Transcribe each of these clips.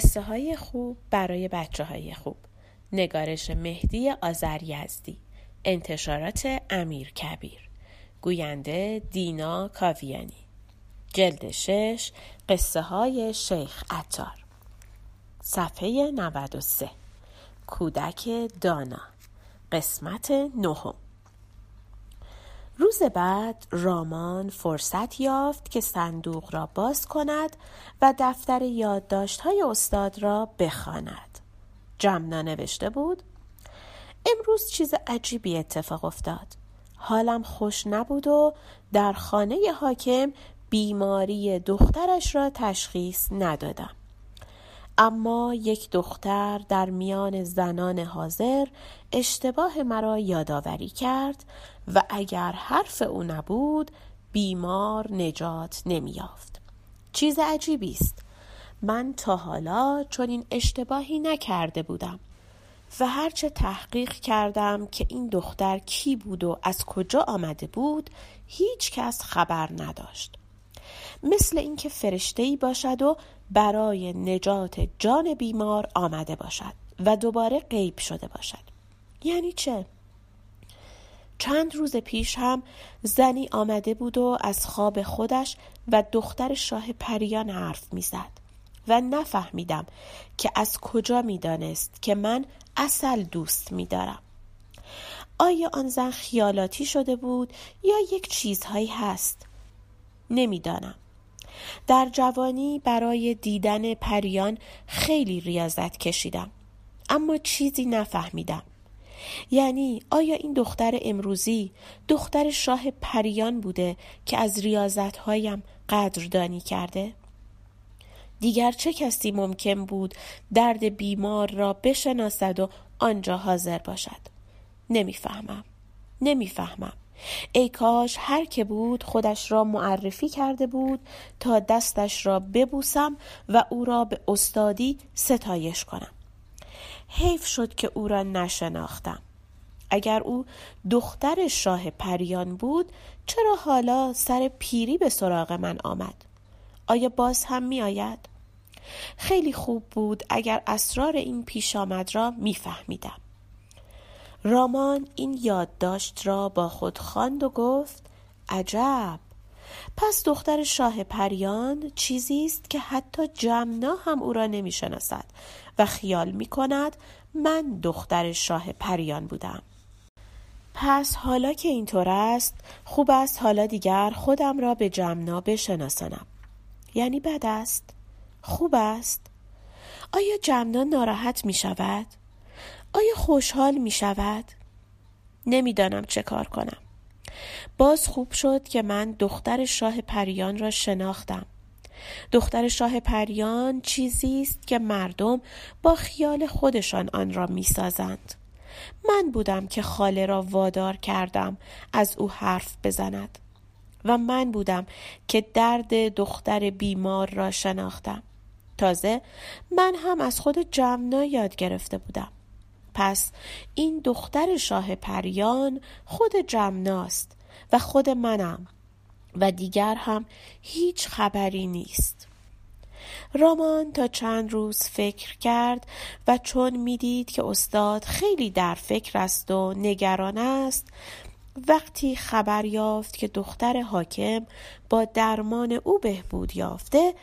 قصه های خوب برای بچه های خوب. نگارش مهدی آذر یزدی انتشارات امیر کبیر. گوینده دینا کاویانی. جلد شش قصه های شیخ اتار صفحه 93 کودک دانا. قسمت نهم. روز بعد رامان فرصت یافت که صندوق را باز کند و دفتر یادداشت های استاد را بخواند. جمنا نوشته بود امروز چیز عجیبی اتفاق افتاد. حالم خوش نبود و در خانه حاکم بیماری دخترش را تشخیص ندادم. اما یک دختر در میان زنان حاضر اشتباه مرا یادآوری کرد و اگر حرف او نبود بیمار نجات نمیافت چیز عجیبی است. من تا حالا چون این اشتباهی نکرده بودم و هرچه تحقیق کردم که این دختر کی بود و از کجا آمده بود هیچ کس خبر نداشت. مثل اینکه فرشته ای باشد و برای نجات جان بیمار آمده باشد و دوباره غیب شده باشد. یعنی چه؟ چند روز پیش هم زنی آمده بود و از خواب خودش و دختر شاه پریان حرف می‌زد و نفهمیدم که از کجا می‌دانست که من اصل دوست میدارم. آیا آن زن خیالاتی شده بود یا یک چیزهایی هست؟ نمی‌دانم در جوانی برای دیدن پریان خیلی ریاضت کشیدم اما چیزی نفهمیدم یعنی آیا این دختر امروزی دختر شاه پریان بوده که از ریاضتهایم قدردانی کرده؟ دیگر چه کسی ممکن بود درد بیمار را بشناسد و آنجا حاضر باشد؟ نمی‌فهمم. نمی‌فهمم. ای کاش هر که بود خودش را معرفی کرده بود تا دستش را ببوسم و او را به استادی ستایش کنم. حیف شد که او را نشناختم اگر او دختر شاه پریان بود چرا حالا سر پیری به سراغ من آمد آیا باز هم می آید؟ خیلی خوب بود اگر اسرار این پیش آمد را میفهمیدم. رامان این یادداشت را با خود خواند و گفت عجب! پس دختر شاه پریان چیزی است که حتی جمنا هم او را نمی‌شناسد و خیال می کند من دختر شاه پریان بودم. پس حالا که اینطور است خوب است حالا دیگر خودم را به جمنا بشناسانم. یعنی بد است؟ خوب است؟ آیا جمنا ناراحت می شود؟ آیا خوشحال می شود؟ نمی‌دانم چه کار کنم. باز خوب شد که من دختر شاه پریان را شناختم. دختر شاه پریان چیزی است که مردم با خیال خودشان آن را می‌سازند من بودم که خاله را وادار کردم از او حرف بزند. و من بودم که درد دختر بیمار را شناختم. تازه من هم از خود جمنا یاد گرفته بودم. پس این دختر شاه پریان خود جمناست و خود منم و دیگر هم هیچ خبری نیست. رامان تا چند روز فکر کرد و چون می‌دید که استاد خیلی در فکر است و نگران است وقتی خبر یافت که دختر حاکم با درمان او بهبود یافته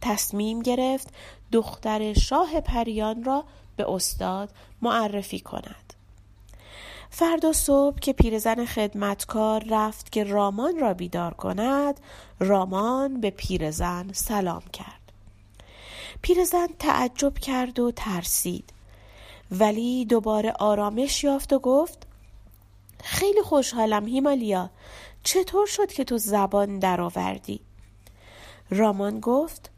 تصمیم گرفت دختر شاه پریان را به استاد معرفی کند. فردا صبح که پیرزن خدمتکار رفت که رامان را بیدار کند رامان به پیرزن سلام کرد. پیرزن تعجب کرد و ترسید. ولی دوباره آرامش یافت و گفت خیلی خوشحالم هیمالیا. چطور شد که تو زبان درآوردی؟ رامان گفت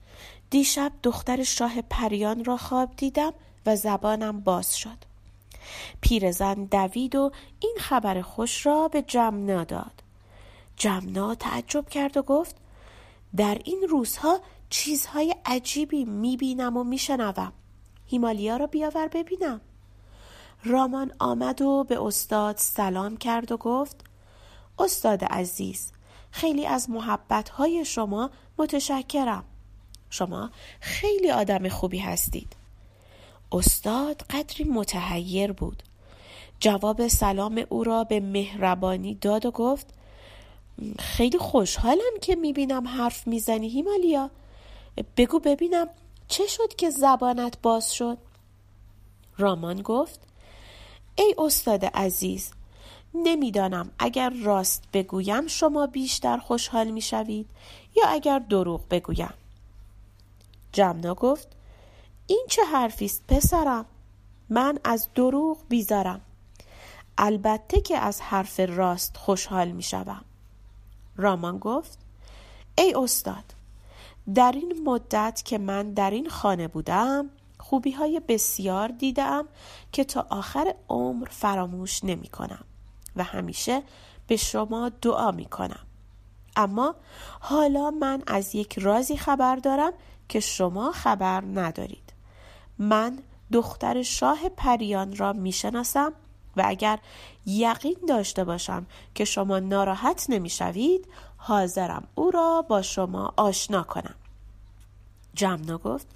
دیشب دختر شاه پریان را خواب دیدم و زبانم باز شد. پیرزن دوید و این خبر خوش را به جمنا داد. جمنا تعجب کرد و گفت در این روزها چیزهای عجیبی می‌بینم و میشنوم. هیمالیا را بیاور ببینم. رامان آمد و به استاد سلام کرد و گفت استاد عزیز خیلی از محبت شما متشکرم. شما خیلی آدم خوبی هستید. استاد قدری متحیر بود. جواب سلام او را به مهربانی داد و گفت خیلی خوشحالم که می‌بینم حرف می‌زنی هیمالیا. بگو ببینم چه شد که زبانت باز شد. رامان گفت ای استاد عزیز نمی‌دانم اگر راست بگویم شما بیشتر خوشحال می‌شوید یا اگر دروغ بگویم. جمنا گفت این چه حرفی است پسرم من از دروغ بیزارم البته که از حرف راست خوشحال می شوم. رامان گفت ای استاد در این مدت که من در این خانه بودم خوبی های بسیار دیدم که تا آخر عمر فراموش نمی کنم و همیشه به شما دعا می کنم. اما حالا من از یک رازی خبر دارم که شما خبر ندارید. من دختر شاه پریان را می شناسم و اگر یقین داشته باشم که شما ناراحت نمی‌شوید حاضرم او را با شما آشنا کنم. جمنا گفت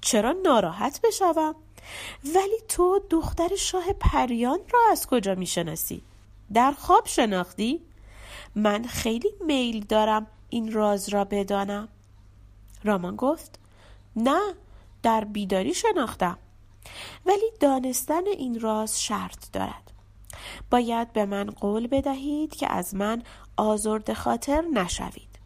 چرا ناراحت بشوم؟ ولی تو دختر شاه پریان را از کجا می‌شناسی؟ در خواب شناختی؟ من خیلی میل دارم این راز را بدانم. رامان گفت نه در بیداری شناختم. ولی دانستن این راز شرط دارد. باید به من قول بدهید که از من آزرد خاطر نشوید.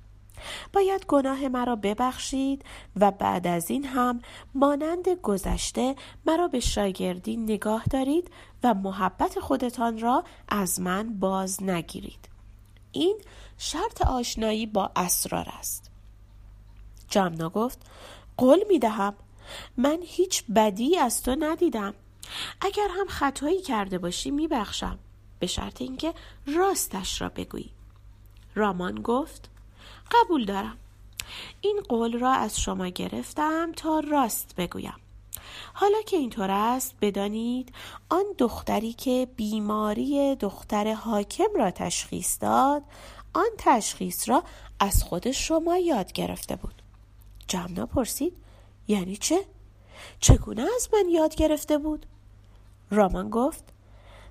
باید گناه مرا ببخشید و بعد از این هم مانند گذشته مرا به شاگردی نگاه دارید و محبت خودتان را از من باز نگیرید. این شرط آشنایی با اسرار است. جمنا گفت قول می دهم من هیچ بدی از تو ندیدم. اگر هم خطایی کرده باشی میبخشم. به شرط اینکه راستش را بگویی. رامان گفت قبول دارم. این قول را از شما گرفتم تا راست بگویم. حالا که اینطور است بدانید آن دختری که بیماری دختر حاکم را تشخیص داد آن تشخیص را از خود شما یاد گرفته بود. جمنا پرسید یعنی چه؟ چگونه از من یاد گرفته بود؟ رامان گفت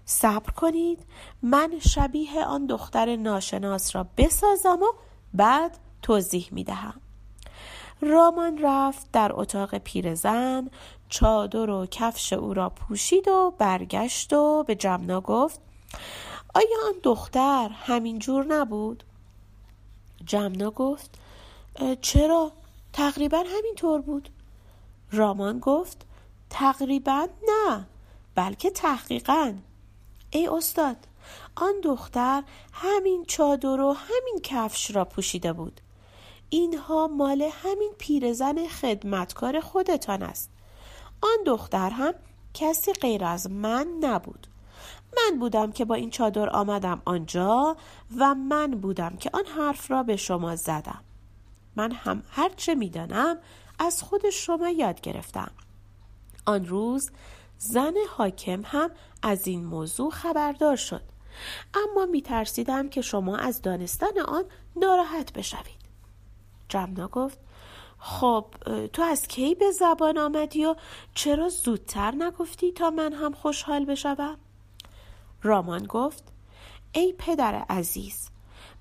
صبر کنید من شبیه آن دختر ناشناس را بسازم و بعد توضیح می دهم. رامان رفت در اتاق پیرزن چادر و کفش او را پوشید و برگشت و به جمنا گفت آیا آن دختر همینجور نبود؟ جمنا گفت چرا؟ تقریبا همینطور بود رامان گفت تقریبا نه بلکه تحقیقا. ای استاد آن دختر همین چادر و همین کفش را پوشیده بود. اینها مال همین پیرزن خدمتکار خودتان است. آن دختر هم کسی غیر از من نبود. من بودم که با این چادر آمدم آنجا و من بودم که آن حرف را به شما زدم. من هم هرچه می‌دانم از خود شما یاد گرفتم. آن روز زن حاکم هم از این موضوع خبردار شد. اما می ترسیدم که شما از دانستن آن ناراحت بشوید. جمنا گفت خب تو از کی به زبان آمدی و چرا زودتر نگفتی تا من هم خوشحال بشوم؟ رامان گفت ای پدر عزیز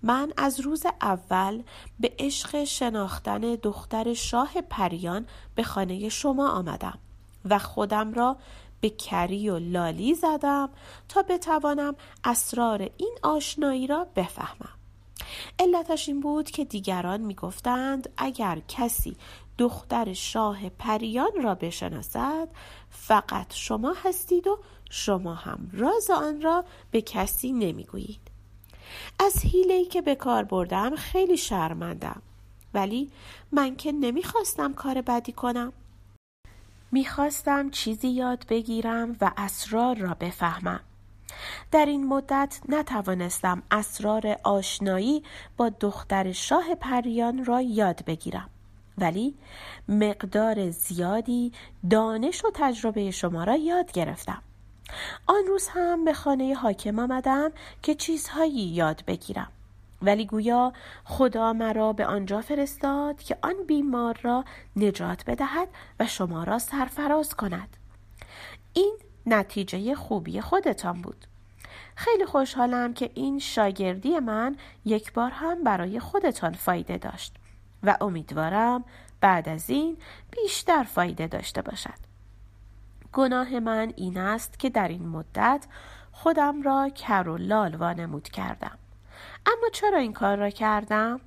من از روز اول به عشق شناختن دختر شاه پریان به خانه شما آمدم و خودم را به کری و لالی زدم تا بتوانم اسرار این آشنایی را بفهمم. علتش این بود که دیگران می‌گفتند اگر کسی دختر شاه پریان را بشناسد فقط شما هستید و شما هم راز آن را به کسی نمی‌گویید. از حیله‌ای که به کار بردم خیلی شرمندم. ولی من که نمی‌خواستم کار بدی کنم. می‌خواستم چیزی یاد بگیرم و اسرار را بفهمم. در این مدت نتوانستم اسرار آشنایی با دختر شاه پریان را یاد بگیرم. ولی مقدار زیادی دانش و تجربه شما را یاد گرفتم. آن روز هم به خانه حاکم آمدم که چیزهایی یاد بگیرم. ولی گویا خدا مرا به آنجا فرستاد که آن بیمار را نجات بدهد و شما را سرفراز کند. این نتیجه خوبی خودتان بود. خیلی خوشحالم که این شاگردی من یک بار هم برای خودتان فایده داشت و امیدوارم بعد از این بیشتر فایده داشته باشد. گناه من این است که در این مدت خودم را کر و لال وانمود کردم اما چرا این کار را کردم؟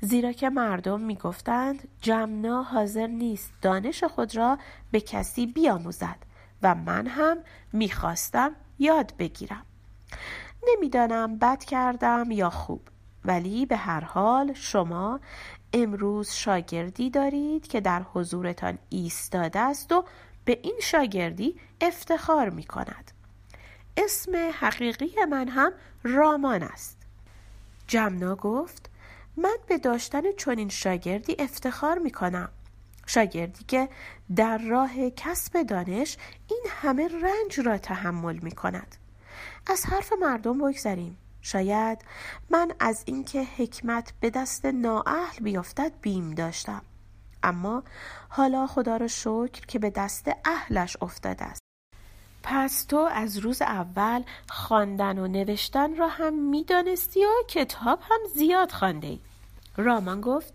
زیرا که مردم می گفتند جمنا حاضر نیست دانش خود را به کسی بیاموزد و من هم می‌خواستم یاد بگیرم نمی‌دانم بد کردم یا خوب ولی به هر حال شما امروز شاگردی دارید که در حضورتان ایستاده است و به این شاگردی افتخار می کند اسم حقیقی من هم رامان است. جمنا گفت من به داشتن چنین شاگردی افتخار می کنم شاگردی که در راه کسب دانش این همه رنج را تحمل می کند از حرف مردم بگذریم. شاید من از اینکه حکمت به دست نااهل بیفتد بیم داشتم. اما حالا خدا را شکر که به دست اهلش افتاده است پس تو از روز اول خواندن و نوشتن را هم می‌دانستی و کتاب هم زیاد خوانده ای. رامان گفت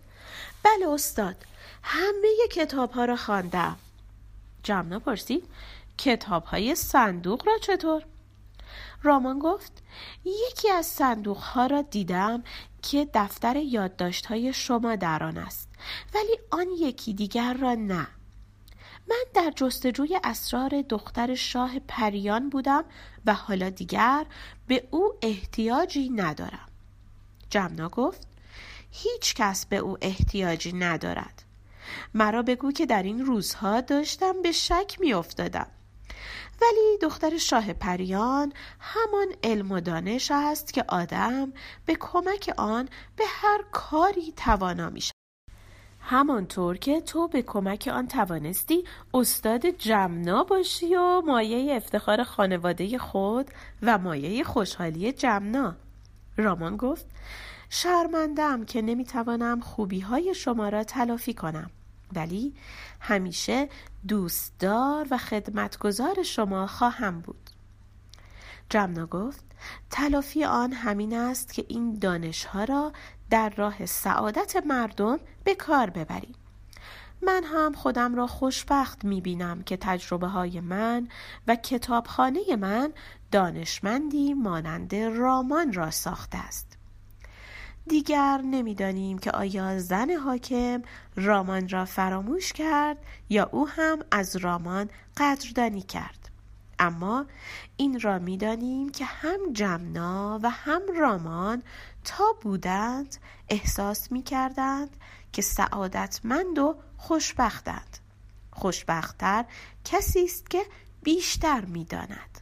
بله استاد همه کتاب ها را خواندم. جمنا پرسید کتاب های صندوق را چطور؟ رامان گفت یکی از صندوق ها را دیدم که دفتر یادداشت های شما در آن است ولی آن یکی دیگر را نه. من در جستجوی اسرار دختر شاه پریان بودم و حالا دیگر به او احتیاجی ندارم. جمنا گفت هیچ کس به او احتیاجی ندارد. مرا بگو که در این روزها داشتم به شک می افتادم ولی دختر شاه پریان همان علم و دانش است که آدم به کمک آن به هر کاری توانا می شود. همانطور که تو به کمک آن توانستی استاد جمنا باشی و مایه افتخار خانواده خود و مایه خوشحالی جمنا رامان گفت شرمندم که نمی‌توانم خوبی های شما را تلافی کنم ولی همیشه دوستدار و خدمتگزار شما خواهم بود. جمنا گفت تلافی آن همین است که این دانشها را در راه سعادت مردم به کار ببریم. من هم خودم را خوشبخت می بینم که تجربه های من و کتابخانه من دانشمندی مانند رامان را ساخته است. دیگر نمی‌دانیم که آیا زن حاکم رامان را فراموش کرد یا او هم از رامان قدردانی کرد. اما این را می‌دانیم که هم جمنا و هم رامان تا بودند احساس می کردند که سعادتمند و خوشبختند. خوشبختتر کسی است که بیشتر می‌داند.